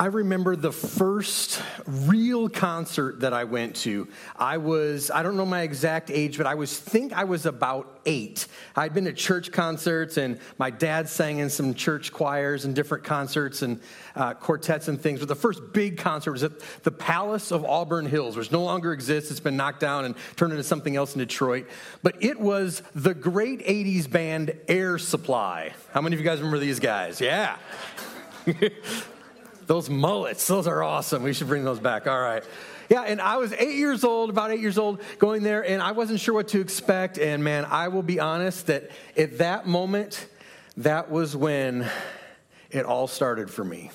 I remember the first real concert that I went to. I was, I don't know my exact age, but I was think I was about eight. I'd been to church concerts, and my dad sang in some church choirs and different concerts and uh, quartets and things. But the first big concert was at the Palace of Auburn Hills, which no longer exists. It's been knocked down and turned into something else in Detroit. But it was the great 80s band Air Supply. How many of you guys remember these guys? Yeah. Those mullets, those are awesome. We should bring those back. All right. Yeah, and I was eight years old, about eight years old, going there, and I wasn't sure what to expect. And man, I will be honest that at that moment, that was when it all started for me.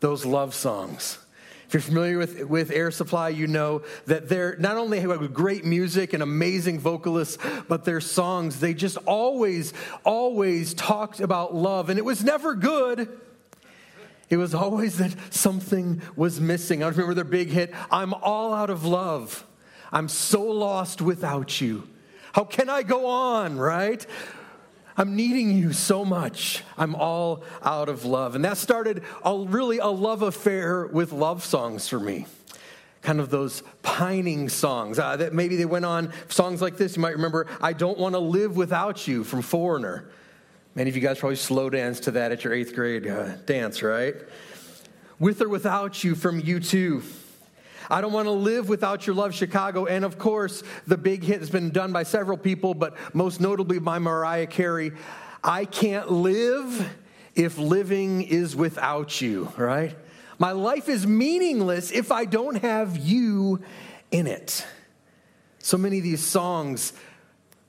Those love songs. If you're familiar with, with Air Supply, you know that they're not only have great music and amazing vocalists, but their songs, they just always, always talked about love. And it was never good. It was always that something was missing. I remember their big hit, I'm all out of love. I'm so lost without you. How can I go on, right? I'm needing you so much. I'm all out of love. And that started a, really a love affair with love songs for me. Kind of those pining songs. Uh, that maybe they went on songs like this. You might remember, I Don't Want to Live Without You from Foreigner. Many of you guys probably slow dance to that at your eighth grade uh, dance, right? With or without you from U2. I don't want to live without your love, Chicago. And of course, the big hit has been done by several people, but most notably by Mariah Carey. I can't live if living is without you, right? My life is meaningless if I don't have you in it. So many of these songs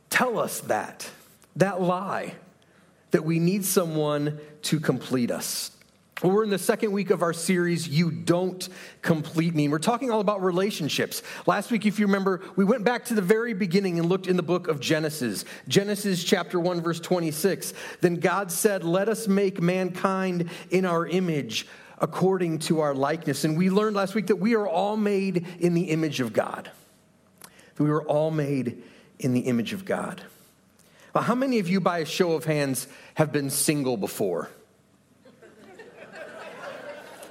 tell us that, that lie that we need someone to complete us. We're in the second week of our series, You Don't Complete Me. We're talking all about relationships. Last week, if you remember, we went back to the very beginning and looked in the book of Genesis. Genesis chapter 1, verse 26. Then God said, Let us make mankind in our image according to our likeness. And we learned last week that we are all made in the image of God. We were all made in the image of God. Well, how many of you, by a show of hands, have been single before?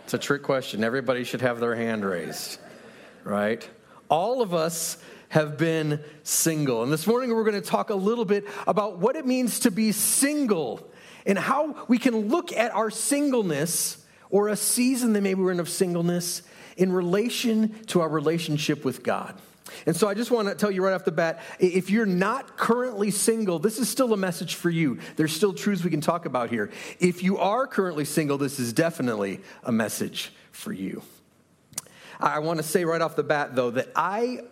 It's a trick question. Everybody should have their hand raised, right? All of us have been single. And this morning we're going to talk a little bit about what it means to be single and how we can look at our singleness or a season that maybe we're in of singleness in relation to our relationship with God. And so I just want to tell you right off the bat if you're not currently single, this is still a message for you. There's still truths we can talk about here. If you are currently single, this is definitely a message for you. I want to say right off the bat, though, that I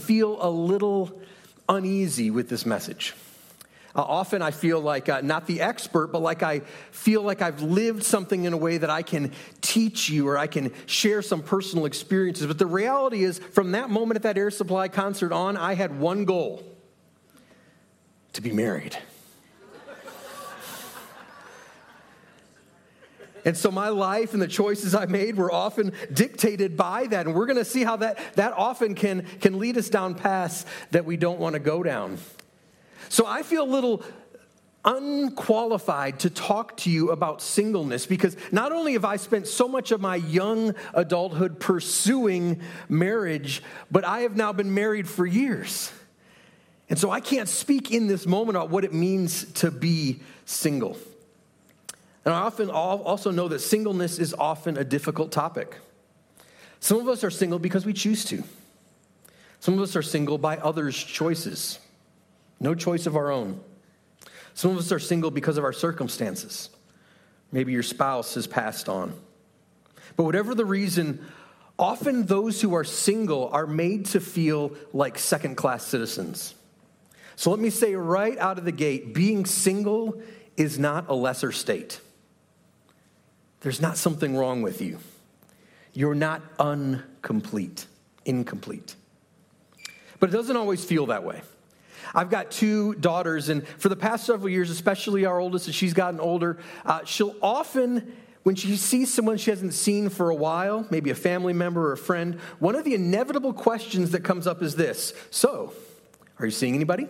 feel a little uneasy with this message. Uh, often I feel like, uh, not the expert, but like I feel like I've lived something in a way that I can teach you or I can share some personal experiences. But the reality is, from that moment at that Air Supply concert on, I had one goal to be married. And so my life and the choices I made were often dictated by that. And we're going to see how that, that often can, can lead us down paths that we don't want to go down. So I feel a little unqualified to talk to you about singleness because not only have I spent so much of my young adulthood pursuing marriage, but I have now been married for years. And so I can't speak in this moment about what it means to be single. And I often also know that singleness is often a difficult topic. Some of us are single because we choose to. Some of us are single by others' choices no choice of our own. Some of us are single because of our circumstances. Maybe your spouse has passed on. But whatever the reason, often those who are single are made to feel like second class citizens. So let me say right out of the gate being single is not a lesser state. There's not something wrong with you. You're not incomplete, incomplete. But it doesn't always feel that way. I've got two daughters, and for the past several years, especially our oldest, as she's gotten older, uh, she'll often, when she sees someone she hasn't seen for a while, maybe a family member or a friend, one of the inevitable questions that comes up is this So, are you seeing anybody?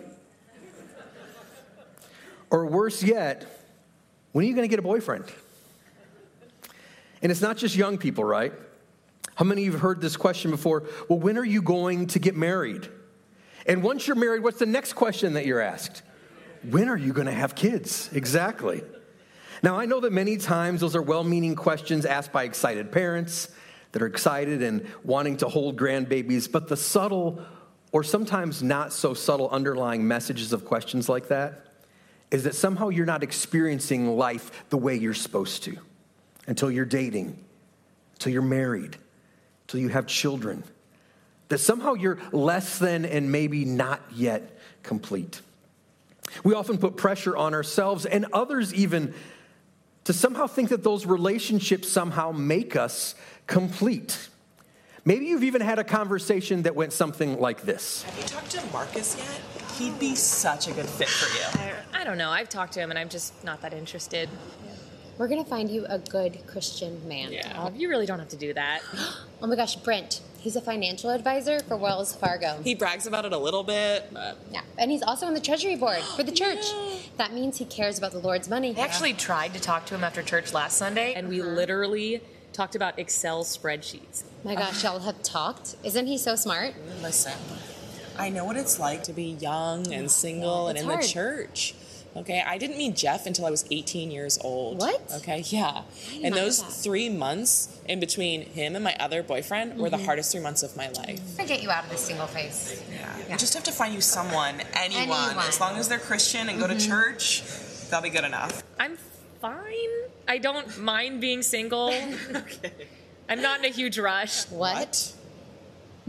or worse yet, when are you going to get a boyfriend? And it's not just young people, right? How many of you have heard this question before? Well, when are you going to get married? And once you're married, what's the next question that you're asked? When are you going to have kids? Exactly. Now, I know that many times those are well meaning questions asked by excited parents that are excited and wanting to hold grandbabies, but the subtle or sometimes not so subtle underlying messages of questions like that is that somehow you're not experiencing life the way you're supposed to until you're dating, until you're married, until you have children. That somehow you're less than and maybe not yet complete. We often put pressure on ourselves and others even to somehow think that those relationships somehow make us complete. Maybe you've even had a conversation that went something like this. Have you talked to Marcus yet? He'd be such a good fit for you. I, I don't know. I've talked to him and I'm just not that interested. We're gonna find you a good Christian man. Yeah. you really don't have to do that. Oh my gosh, Brent. He's a financial advisor for Wells Fargo. He brags about it a little bit, but Yeah, and he's also on the treasury board for the church. That means he cares about the Lord's money. I actually tried to talk to him after church last Sunday and we uh-huh. literally talked about Excel spreadsheets. My gosh, y'all have talked. Isn't he so smart? listen. I know what it's like to be young and single and in hard. the church. Okay, I didn't meet Jeff until I was 18 years old. What? Okay, yeah. did And not know those that. three months in between him and my other boyfriend were the mm-hmm. hardest three months of my life. I get you out of this single phase. Yeah. You just have to find you someone, anyone. Anyone. As long as they're Christian and go to mm-hmm. church, they'll be good enough. I'm fine. I don't mind being single. okay. I'm not in a huge rush. What?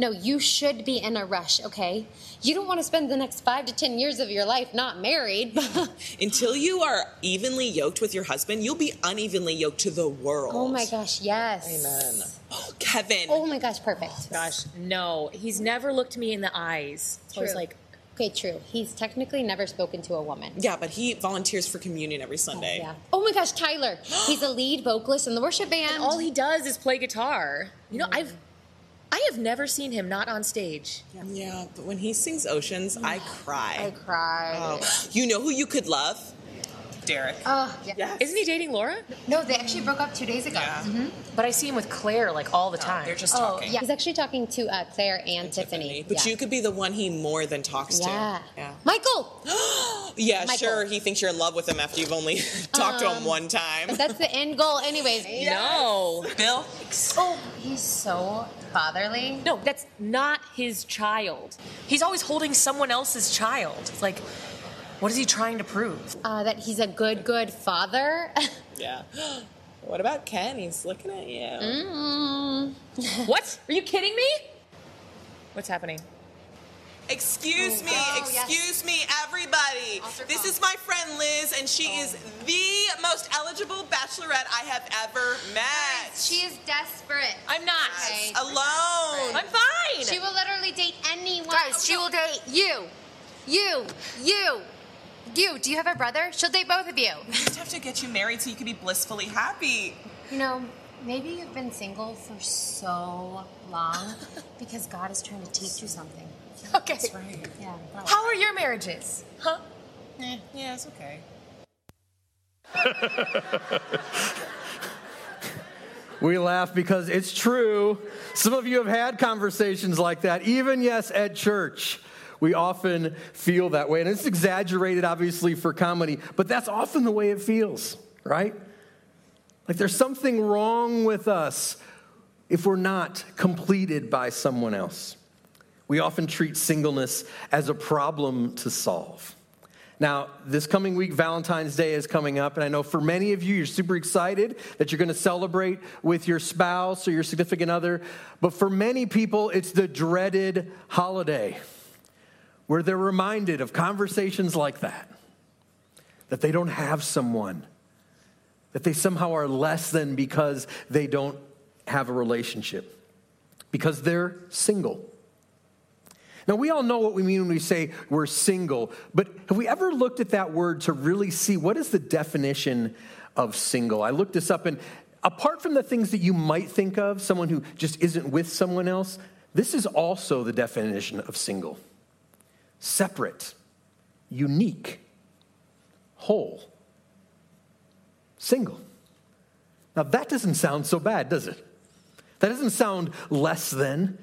No, you should be in a rush, okay? You don't want to spend the next five to ten years of your life not married. Until you are evenly yoked with your husband, you'll be unevenly yoked to the world. oh my gosh, yes. Amen. Oh, Kevin. Oh my gosh, perfect. Oh, Gosh, no. He's never looked me in the eyes. So I was True. like, Okay, true. He's technically never spoken to a woman. Yeah, but he volunteers for communion every Sunday. Oh, yeah. Oh my gosh, Tyler. He's a lead vocalist in the worship band. and all he does is play guitar. You know, I've I have never seen him not on stage. Yeah, but when he sings Oceans, I cry. I cry. Oh, you know who you could love? Derek. Oh, yeah. yes. Isn't he dating Laura? No, they actually broke up two days ago. Yeah. But I see him with Claire like all the time. They're just Oh, talking. yeah. He's actually talking to uh, Claire and, Tiffany. But yeah. you could be the one he more than talks Yeah. to. Yeah. Michael! Yeah, Michael. sure. He thinks you're in love with him after you've only talked to him one time. That's the end goal, anyways. No. Bill? Oh, he's so fatherly. No, that's not his child. He's always holding someone else's child. It's like, what is he trying to prove? Uh, that he's a good, good father. Yeah. What about Ken? He's looking at you. mm. What? Are you kidding me? What's happening? Excuse me, Oh, yes. excuse me, everybody. This is my friend Liz, and she oh. is the most eligible bachelorette I have ever met. She is desperate. I'm not. Okay. Alone. I'm fine. She will literally date anyone. Guys, she will date you, you, you, you. Do you have a brother? She'll date both of you. We just have to get you married so you can be blissfully happy. You know, maybe you've been single for so long because God is trying to teach you something. Okay. That's right. Yeah. How are your marriages? Huh? Eh, yeah, it's okay. We laugh because it's true. Some of you have had conversations like that, even, yes, at church. We often feel that way. And it's exaggerated, obviously, for comedy, but that's often the way it feels, right? Like there's something wrong with us if we're not completed by someone else. We often treat singleness as a problem to solve. Now, this coming week, Valentine's Day is coming up, and I know for many of you, you're super excited that you're going to celebrate with your spouse or your significant other. But for many people, it's the dreaded holiday where they're reminded of conversations like that, that they don't have someone, that they somehow are less than because they don't have a relationship, because they're single. Now, we all know what we mean when we say we're single, but have we ever looked at that word to really see what is the definition of single? I looked this up, and apart from the things that you might think of, someone who just isn't with someone else, this is also the definition of single separate, unique, whole, single. Now, that doesn't sound so bad, does it? That doesn't sound less than.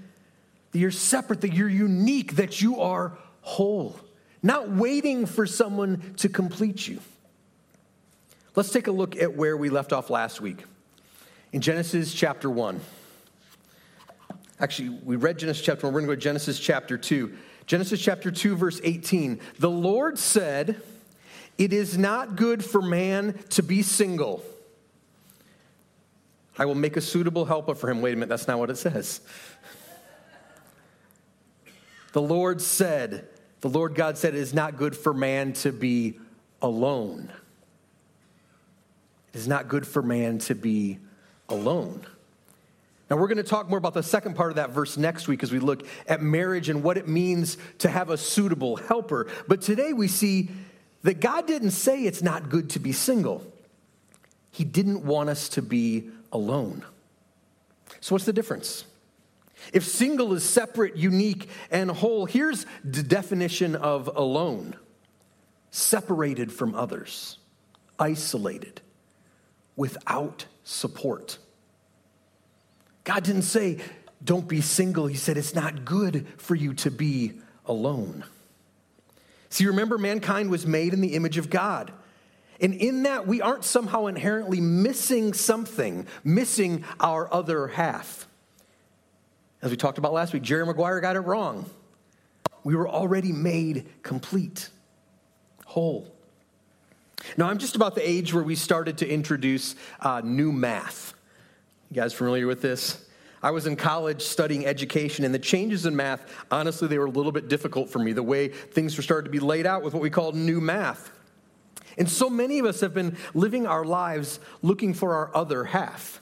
That you're separate, that you're unique, that you are whole, not waiting for someone to complete you. Let's take a look at where we left off last week in Genesis chapter 1. Actually, we read Genesis chapter 1. We're going to go to Genesis chapter 2. Genesis chapter 2, verse 18. The Lord said, It is not good for man to be single. I will make a suitable helper for him. Wait a minute, that's not what it says. The Lord said, the Lord God said, it is not good for man to be alone. It is not good for man to be alone. Now, we're going to talk more about the second part of that verse next week as we look at marriage and what it means to have a suitable helper. But today we see that God didn't say it's not good to be single, He didn't want us to be alone. So, what's the difference? If single is separate, unique, and whole, here's the definition of alone separated from others, isolated, without support. God didn't say, don't be single. He said, it's not good for you to be alone. See, remember, mankind was made in the image of God. And in that, we aren't somehow inherently missing something, missing our other half. As we talked about last week, Jerry Maguire got it wrong. We were already made complete, whole. Now, I'm just about the age where we started to introduce uh, new math. You guys familiar with this? I was in college studying education, and the changes in math, honestly, they were a little bit difficult for me, the way things were starting to be laid out with what we call new math. And so many of us have been living our lives looking for our other half.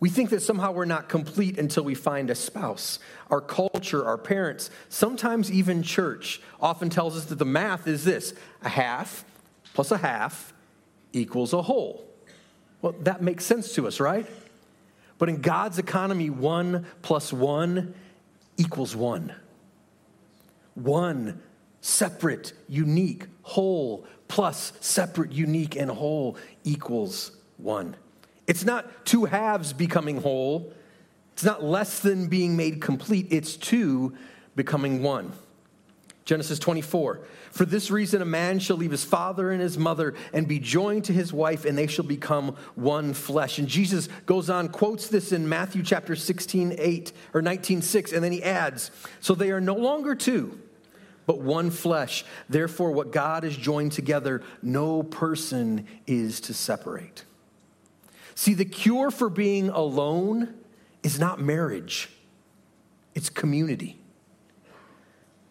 We think that somehow we're not complete until we find a spouse. Our culture, our parents, sometimes even church often tells us that the math is this a half plus a half equals a whole. Well, that makes sense to us, right? But in God's economy, one plus one equals one. One separate, unique, whole, plus separate, unique, and whole equals one. It's not two halves becoming whole. It's not less than being made complete. It's two becoming one. Genesis 24. For this reason, a man shall leave his father and his mother and be joined to his wife, and they shall become one flesh. And Jesus goes on, quotes this in Matthew chapter 16, 8, or 19, 6, and then he adds, So they are no longer two, but one flesh. Therefore, what God has joined together, no person is to separate. See, the cure for being alone is not marriage, it's community.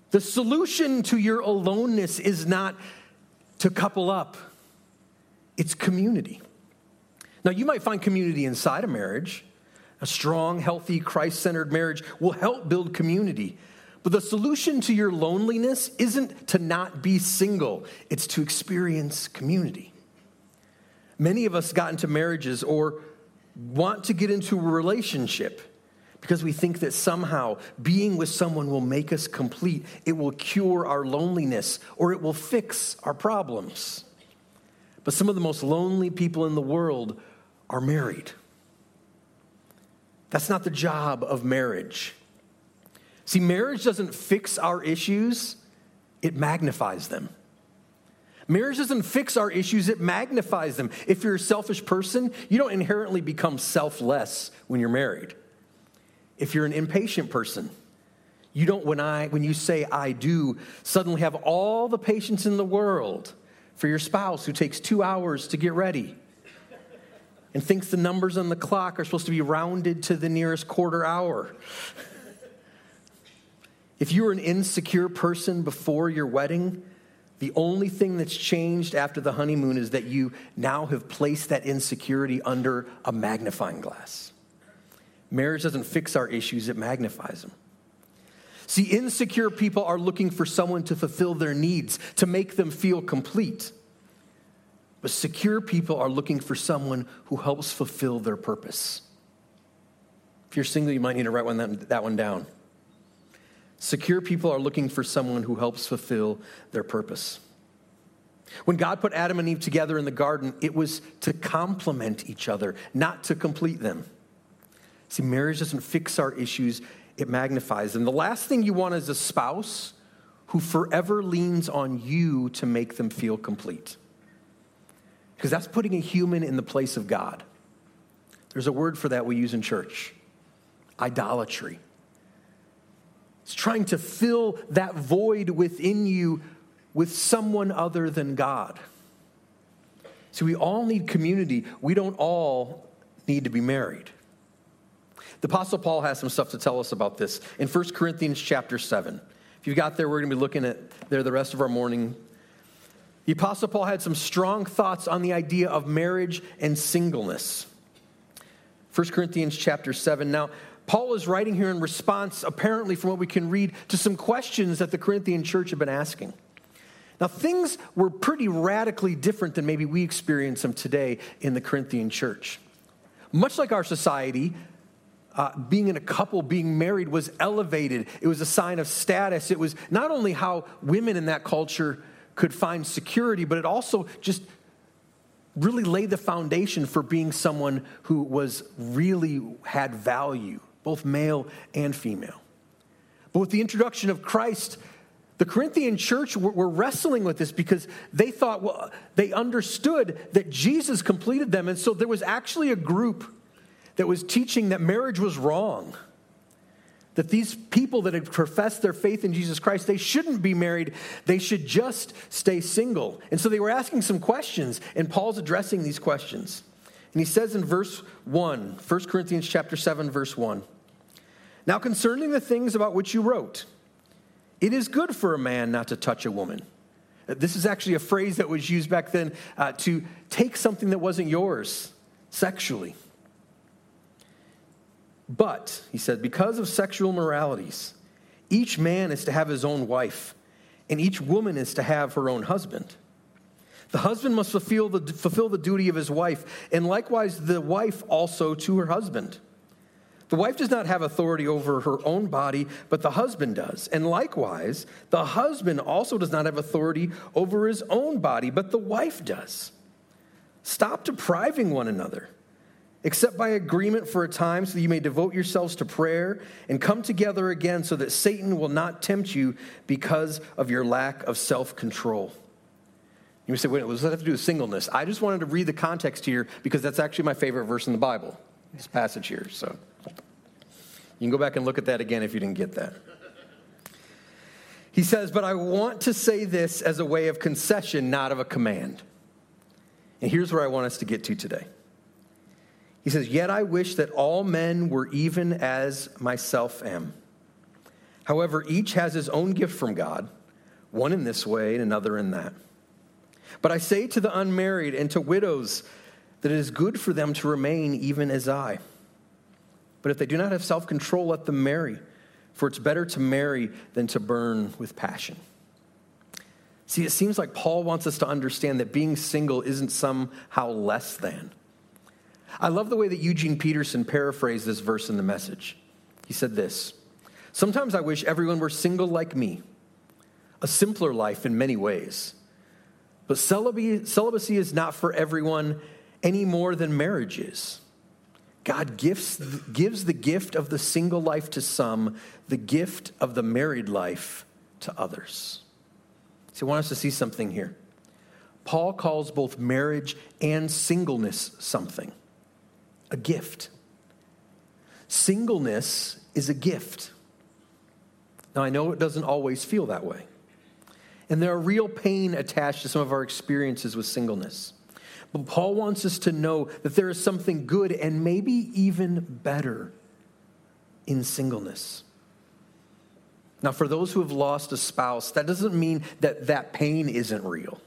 The solution to your aloneness is not to couple up, it's community. Now, you might find community inside a marriage. A strong, healthy, Christ centered marriage will help build community. But the solution to your loneliness isn't to not be single, it's to experience community. Many of us got into marriages or want to get into a relationship because we think that somehow being with someone will make us complete. It will cure our loneliness or it will fix our problems. But some of the most lonely people in the world are married. That's not the job of marriage. See, marriage doesn't fix our issues, it magnifies them. Marriage doesn't fix our issues, it magnifies them. If you're a selfish person, you don't inherently become selfless when you're married. If you're an impatient person, you don't, when, I, when you say I do, suddenly have all the patience in the world for your spouse who takes two hours to get ready and thinks the numbers on the clock are supposed to be rounded to the nearest quarter hour. If you were an insecure person before your wedding, the only thing that's changed after the honeymoon is that you now have placed that insecurity under a magnifying glass. Marriage doesn't fix our issues, it magnifies them. See, insecure people are looking for someone to fulfill their needs, to make them feel complete. But secure people are looking for someone who helps fulfill their purpose. If you're single, you might need to write one, that, that one down. Secure people are looking for someone who helps fulfill their purpose. When God put Adam and Eve together in the garden, it was to complement each other, not to complete them. See, marriage doesn't fix our issues, it magnifies them. The last thing you want is a spouse who forever leans on you to make them feel complete. Because that's putting a human in the place of God. There's a word for that we use in church idolatry. It's trying to fill that void within you with someone other than God. See, we all need community. We don't all need to be married. The Apostle Paul has some stuff to tell us about this in 1 Corinthians chapter 7. If you've got there, we're going to be looking at there the rest of our morning. The Apostle Paul had some strong thoughts on the idea of marriage and singleness. 1 Corinthians chapter 7. Now, Paul is writing here in response, apparently, from what we can read, to some questions that the Corinthian church had been asking. Now, things were pretty radically different than maybe we experience them today in the Corinthian church. Much like our society, uh, being in a couple, being married was elevated. It was a sign of status. It was not only how women in that culture could find security, but it also just really laid the foundation for being someone who was really had value, both male and female. But with the introduction of Christ, the Corinthian church were wrestling with this because they thought, well, they understood that Jesus completed them. And so there was actually a group that was teaching that marriage was wrong. That these people that had professed their faith in Jesus Christ, they shouldn't be married. They should just stay single. And so they were asking some questions, and Paul's addressing these questions. And he says in verse 1, 1 Corinthians chapter 7, verse 1. Now concerning the things about which you wrote, it is good for a man not to touch a woman. This is actually a phrase that was used back then uh, to take something that wasn't yours sexually. But, he said, because of sexual moralities, each man is to have his own wife, and each woman is to have her own husband. The husband must fulfill the, fulfill the duty of his wife, and likewise the wife also to her husband. The wife does not have authority over her own body, but the husband does. And likewise, the husband also does not have authority over his own body, but the wife does. Stop depriving one another except by agreement for a time, so that you may devote yourselves to prayer and come together again, so that Satan will not tempt you because of your lack of self control. You say, wait, what does that have to do with singleness? I just wanted to read the context here because that's actually my favorite verse in the Bible, this passage here. So you can go back and look at that again if you didn't get that. He says, But I want to say this as a way of concession, not of a command. And here's where I want us to get to today. He says, Yet I wish that all men were even as myself am. However, each has his own gift from God, one in this way and another in that. But I say to the unmarried and to widows that it is good for them to remain even as I. But if they do not have self control, let them marry, for it's better to marry than to burn with passion. See, it seems like Paul wants us to understand that being single isn't somehow less than. I love the way that Eugene Peterson paraphrased this verse in the message. He said this Sometimes I wish everyone were single like me, a simpler life in many ways. But celibacy is not for everyone any more than marriage is. God gives, gives the gift of the single life to some, the gift of the married life to others. So I want us to see something here. Paul calls both marriage and singleness something a gift. Singleness is a gift. Now, I know it doesn't always feel that way. And there are real pain attached to some of our experiences with singleness. But Paul wants us to know that there is something good and maybe even better in singleness. Now, for those who have lost a spouse, that doesn't mean that that pain isn't real.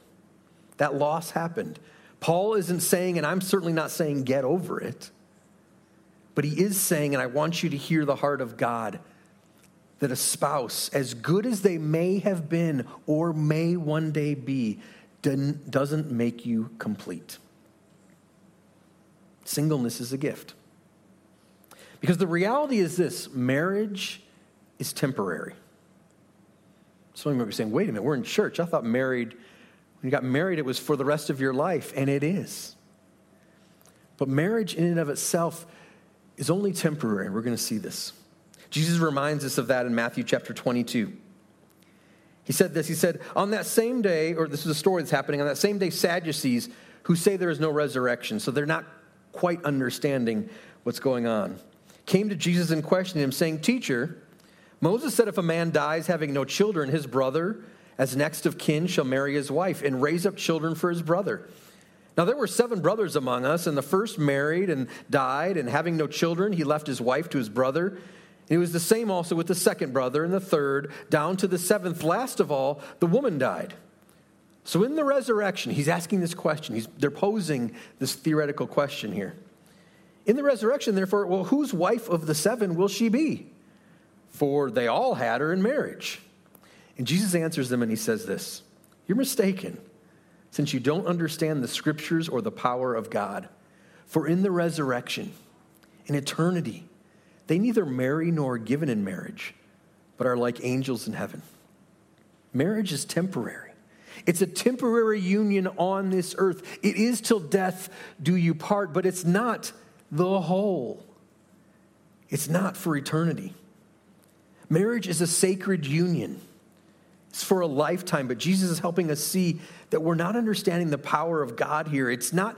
That loss happened. Paul isn't saying, and I'm certainly not saying get over it, but he is saying, and I want you to hear the heart of God, that a spouse, as good as they may have been or may one day be, doesn't make you complete. Singleness is a gift. Because the reality is this marriage is temporary. Some of you might be saying, wait a minute, we're in church. I thought married When you got married, it was for the rest of your life, and it is. But marriage, in and of itself, is only temporary. We're going to see this. Jesus reminds us of that in Matthew chapter 22. He said this He said, On that same day, or this is a story that's happening, on that same day, Sadducees, who say there is no resurrection, so they're not quite understanding what's going on, came to Jesus and questioned him, saying, Teacher, Moses said if a man dies having no children, his brother, as next of kin, shall marry his wife and raise up children for his brother. Now, there were seven brothers among us, and the first married and died, and having no children, he left his wife to his brother. It was the same also with the second brother and the third, down to the seventh. Last of all, the woman died. So, in the resurrection, he's asking this question. He's, they're posing this theoretical question here. In the resurrection, therefore, well, whose wife of the seven will she be? For they all had her in marriage. And Jesus answers them and he says this You're mistaken, since you don't understand the scriptures or the power of God. For in the resurrection, in eternity, they neither marry nor are given in marriage, but are like angels in heaven. Marriage is temporary. It's a temporary union on this earth. It is till death do you part, but it's not the whole. It's not for eternity. Marriage is a sacred union. It's for a lifetime, but Jesus is helping us see that we're not understanding the power of God here. It's not,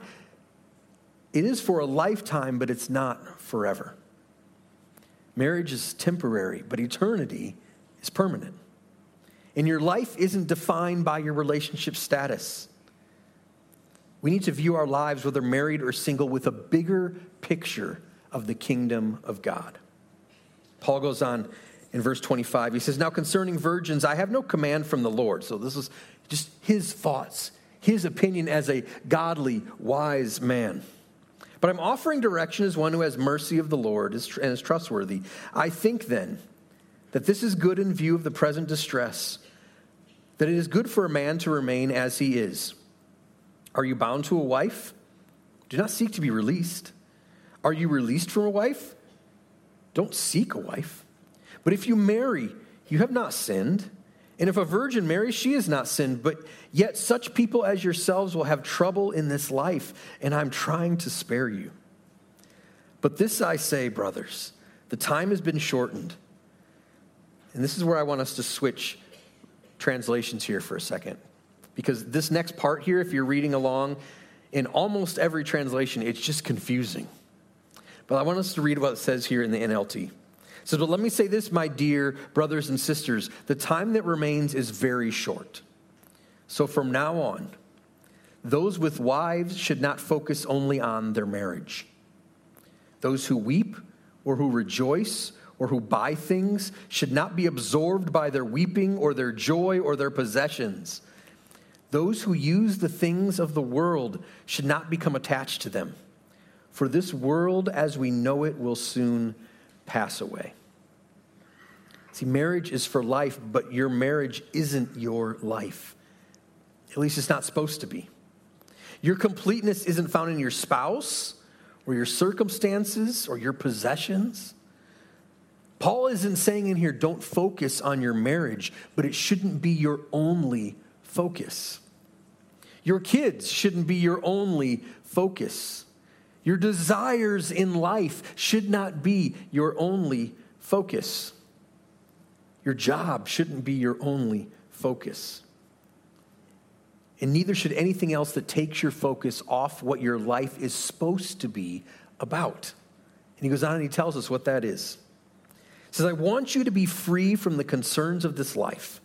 it is for a lifetime, but it's not forever. Marriage is temporary, but eternity is permanent. And your life isn't defined by your relationship status. We need to view our lives, whether married or single, with a bigger picture of the kingdom of God. Paul goes on in verse 25. He says, Now concerning virgins, I have no command from the Lord. So this is just his thoughts, his opinion as a godly, wise man. But I'm offering direction as one who has mercy of the Lord and is trustworthy. I think then that this is good in view of the present distress that it is good for a man to remain as he is. Are you bound to a wife? Do not seek to be released. Are you released from a wife? Don't seek a wife. But if you marry, you have not sinned. And if a virgin marries, she has not sinned. But yet, such people as yourselves will have trouble in this life, and I'm trying to spare you. But this I say, brothers, the time has been shortened. And this is where I want us to switch translations here for a second. Because this next part here, if you're reading along, in almost every translation, it's just confusing. But I want us to read what it says here in the NLT. Says, But let me say this, my dear brothers and sisters the time that remains is very short. So from now on, those with wives should not focus only on their marriage. Those who weep or who rejoice or who buy things should not be absorbed by their weeping or their joy or their possessions. Those who use the things of the world should not become attached to them, for this world as we know it will soon pass away. See, marriage is for life, but your marriage isn't your life. At least it's not supposed to be. Your completeness isn't found in your spouse or your circumstances or your possessions. Paul isn't saying in here, don't focus on your marriage, but it shouldn't be your only focus. Your kids shouldn't be your only focus. Your desires in life should not be your only focus. Your job shouldn't be your only focus. And neither should anything else that takes your focus off what your life is supposed to be about. And he goes on and he tells us what that is He says, I want you to be free from the concerns of this life.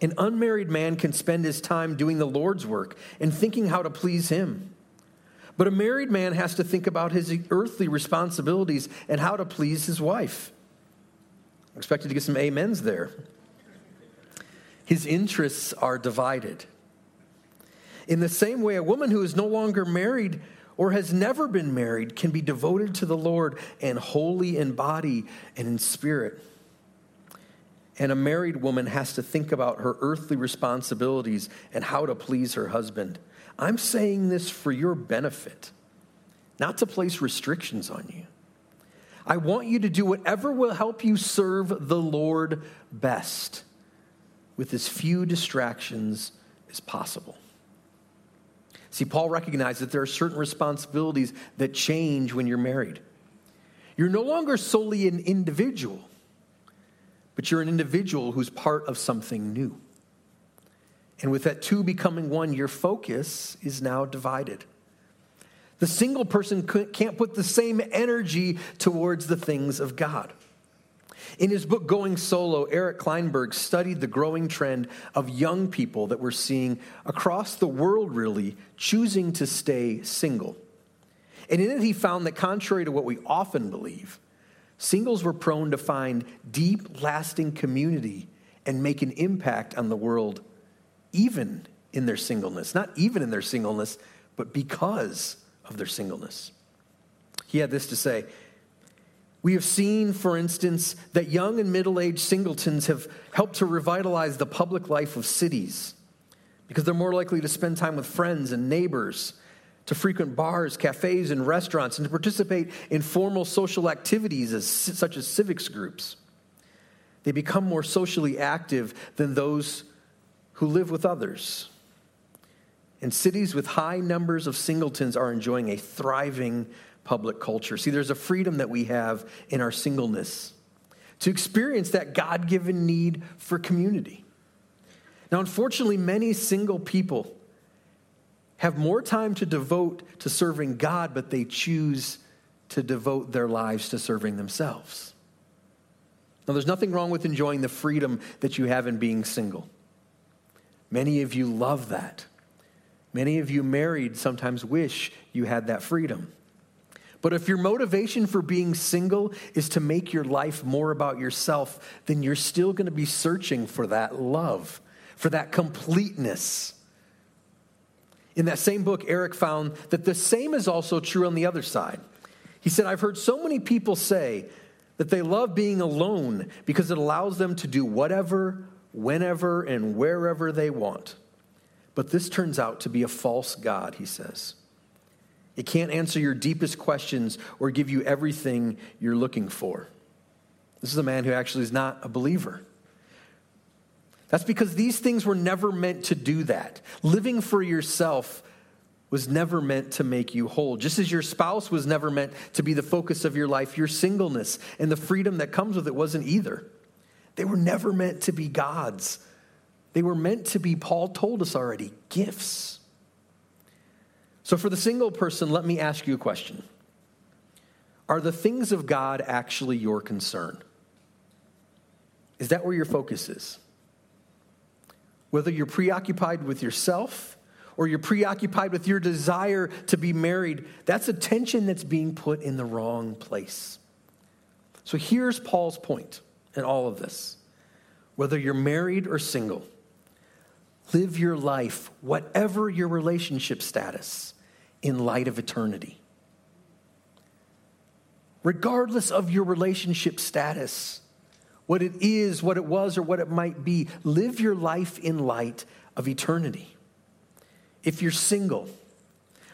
An unmarried man can spend his time doing the Lord's work and thinking how to please him. But a married man has to think about his earthly responsibilities and how to please his wife. I expected to get some amens there. His interests are divided. In the same way, a woman who is no longer married or has never been married can be devoted to the Lord and holy in body and in spirit. And a married woman has to think about her earthly responsibilities and how to please her husband. I'm saying this for your benefit, not to place restrictions on you. I want you to do whatever will help you serve the Lord best with as few distractions as possible. See, Paul recognized that there are certain responsibilities that change when you're married. You're no longer solely an individual, but you're an individual who's part of something new. And with that two becoming one, your focus is now divided. The single person can't put the same energy towards the things of God. In his book Going Solo, Eric Klinenberg studied the growing trend of young people that we're seeing across the world, really, choosing to stay single. And in it, he found that contrary to what we often believe, singles were prone to find deep, lasting community and make an impact on the world, even in their singleness. Not even in their singleness, but because of their singleness. He had this to say we have seen, for instance, that young and middle aged singletons have helped to revitalize the public life of cities because they're more likely to spend time with friends and neighbors, to frequent bars, cafes, and restaurants, and to participate in formal social activities as, such as civics groups. They become more socially active than those who live with others. And cities with high numbers of singletons are enjoying a thriving public culture. See, there's a freedom that we have in our singleness to experience that God given need for community. Now, unfortunately, many single people have more time to devote to serving God, but they choose to devote their lives to serving themselves. Now, there's nothing wrong with enjoying the freedom that you have in being single. Many of you love that. Many of you married sometimes wish you had that freedom. But if your motivation for being single is to make your life more about yourself, then you're still going to be searching for that love, for that completeness. In that same book, Eric found that the same is also true on the other side. He said, I've heard so many people say that they love being alone because it allows them to do whatever, whenever, and wherever they want. But this turns out to be a false God, he says. It can't answer your deepest questions or give you everything you're looking for. This is a man who actually is not a believer. That's because these things were never meant to do that. Living for yourself was never meant to make you whole. Just as your spouse was never meant to be the focus of your life, your singleness and the freedom that comes with it wasn't either. They were never meant to be God's. They were meant to be, Paul told us already, gifts. So, for the single person, let me ask you a question Are the things of God actually your concern? Is that where your focus is? Whether you're preoccupied with yourself or you're preoccupied with your desire to be married, that's a tension that's being put in the wrong place. So here's Paul's point in all of this. Whether you're married or single, live your life, whatever your relationship status, in light of eternity. Regardless of your relationship status, what it is, what it was, or what it might be, live your life in light of eternity. If you're single,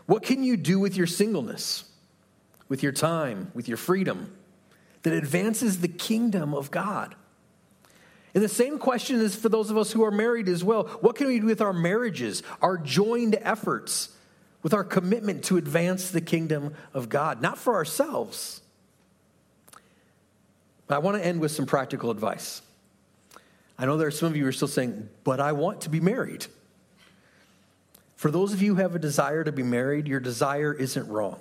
what can you do with your singleness, with your time, with your freedom that advances the kingdom of God? And the same question is for those of us who are married as well. What can we do with our marriages, our joined efforts with our commitment to advance the kingdom of God, not for ourselves. But I want to end with some practical advice. I know there are some of you who are still saying, but I want to be married. For those of you who have a desire to be married, your desire isn't wrong.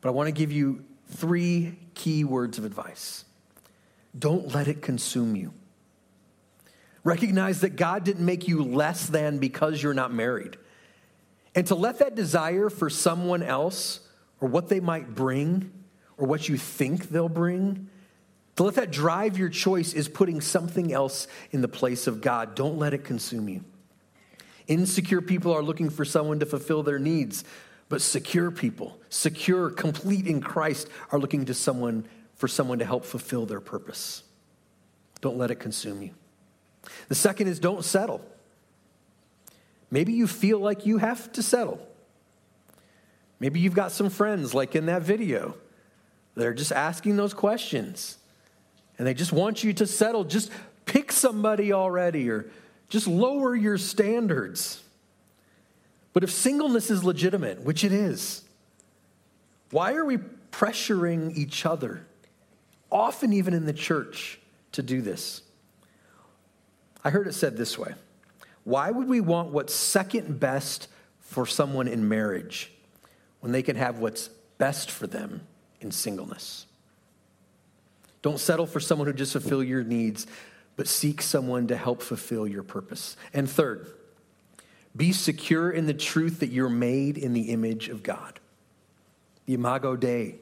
But I want to give you three key words of advice. Don't let it consume you. Recognize that God didn't make you less than because you're not married. And to let that desire for someone else or what they might bring or what you think they'll bring, to let that drive your choice is putting something else in the place of God. Don't let it consume you. Insecure people are looking for someone to fulfill their needs, but secure people, secure, complete in Christ, are looking to someone for someone to help fulfill their purpose. Don't let it consume you. The second is don't settle. Maybe you feel like you have to settle. Maybe you've got some friends, like in that video, that are just asking those questions and they just want you to settle. Just pick somebody already or Just lower your standards. But if singleness is legitimate, which it is, why are we pressuring each other, often even in the church, to do this? I heard it said this way Why would we want what's second best for someone in marriage when they can have what's best for them in singleness? Don't settle for someone who just fulfill your needs, but seek someone to help fulfill your purpose. And third, be secure in the truth that you're made in the image of God. The Imago Dei.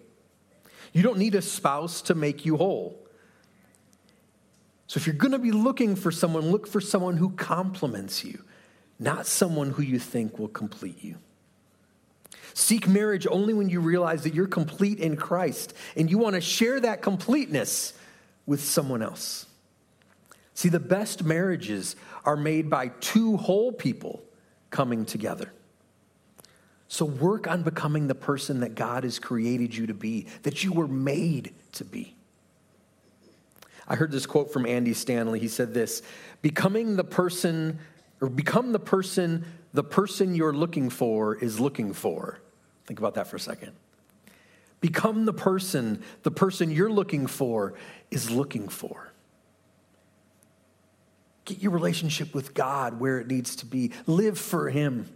You don't need a spouse to make you whole. So if you're going to be looking for someone, look for someone who complements you, not someone who you think will complete you. Seek marriage only when you realize that you're complete in Christ and you want to share that completeness with someone else. See, the best marriages are made by two whole people coming together. So work on becoming the person that God has created you to be, that you were made to be. I heard this quote from Andy Stanley. He said this Becoming the person, or become the person the person you're looking for is looking for. Think about that for a second. Become the person the person you're looking for is looking for. Get your relationship with God where it needs to be. Live for Him.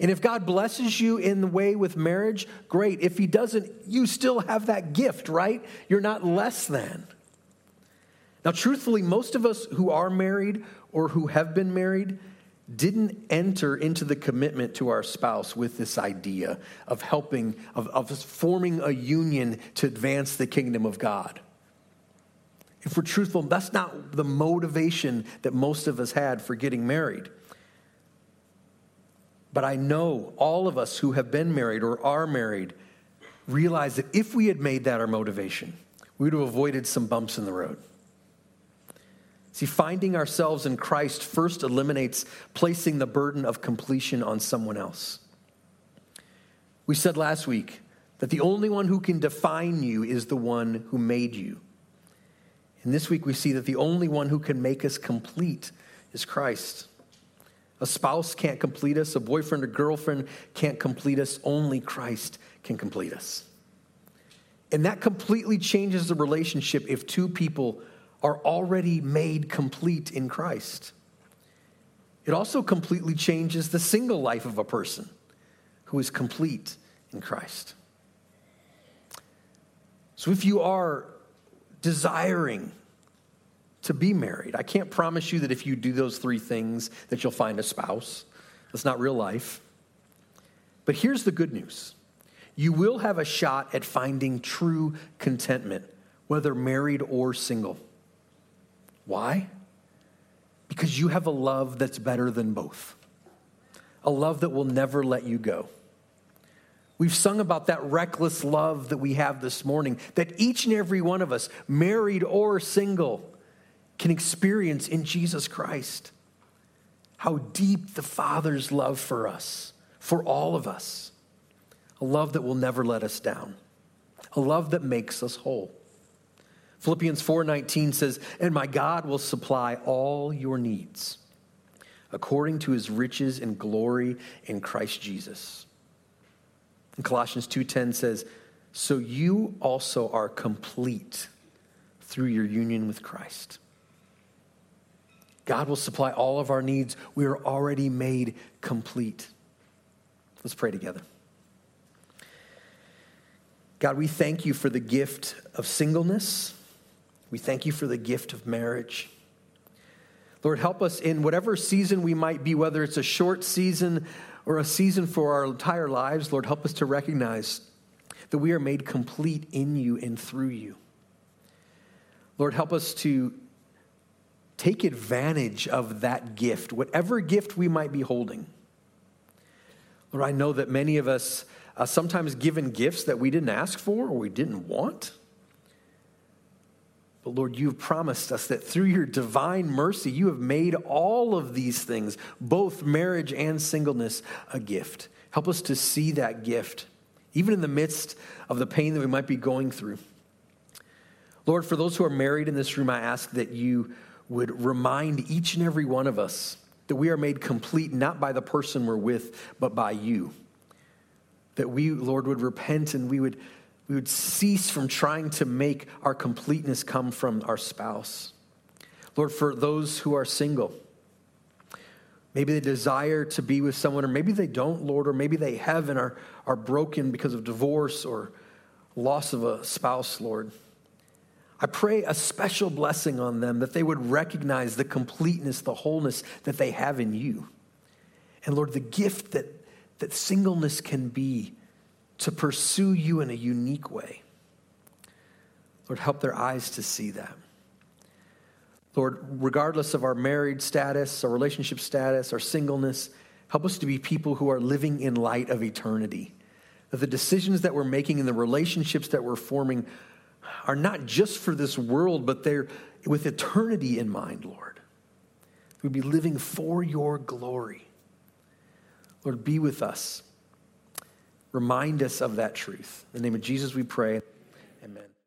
And if God blesses you in the way with marriage, great. If He doesn't, you still have that gift, right? You're not less than. Now, truthfully, most of us who are married or who have been married didn't enter into the commitment to our spouse with this idea of helping, of, of forming a union to advance the kingdom of God. If we're truthful, that's not the motivation that most of us had for getting married. But I know all of us who have been married or are married realize that if we had made that our motivation, we would have avoided some bumps in the road. See, finding ourselves in Christ first eliminates placing the burden of completion on someone else. We said last week that the only one who can define you is the one who made you. And this week we see that the only one who can make us complete is Christ. A spouse can't complete us, a boyfriend or girlfriend can't complete us, only Christ can complete us. And that completely changes the relationship if two people are already made complete in Christ. It also completely changes the single life of a person who is complete in Christ. So if you are desiring to be married. I can't promise you that if you do those three things that you'll find a spouse. That's not real life. But here's the good news. You will have a shot at finding true contentment, whether married or single. Why? Because you have a love that's better than both. A love that will never let you go. We've sung about that reckless love that we have this morning, that each and every one of us, married or single, can experience in Jesus Christ. How deep the Father's love for us, for all of us. A love that will never let us down. A love that makes us whole. Philippians 4:19 says, "And my God will supply all your needs according to his riches and glory in Christ Jesus." Colossians 2:10 says, "So you also are complete through your union with Christ." God will supply all of our needs. We are already made complete. Let's pray together. God, we thank you for the gift of singleness. We thank you for the gift of marriage. Lord, help us in whatever season we might be, whether it's a short season or a season for our entire lives, Lord, help us to recognize that we are made complete in you and through you. Lord, help us to take advantage of that gift, whatever gift we might be holding. Lord, I know that many of us uh, sometimes given gifts that we didn't ask for or we didn't want. But Lord, you've promised us that through your divine mercy, you have made all of these things, both marriage and singleness, a gift. Help us to see that gift, even in the midst of the pain that we might be going through. Lord, for those who are married in this room, I ask that you would remind each and every one of us that we are made complete not by the person we're with, but by you. That we, Lord, would repent and we would, we would cease from trying to make our completeness come from our spouse. Lord, for those who are single, maybe they desire to be with someone, or maybe they don't, Lord, or maybe they have and are, are broken because of divorce or loss of a spouse, Lord. I pray a special blessing on them that they would recognize the completeness, the wholeness that they have in you. And Lord, the gift that, that singleness can be to pursue you in a unique way. Lord, help their eyes to see that. Lord, regardless of our married status, our relationship status, our singleness, help us to be people who are living in light of eternity. That the decisions that we're making and the relationships that we're forming are not just for this world, but they're with eternity in mind, Lord. We'd be living for your glory. Lord, be with us. Remind us of that truth. In the name of Jesus, we pray.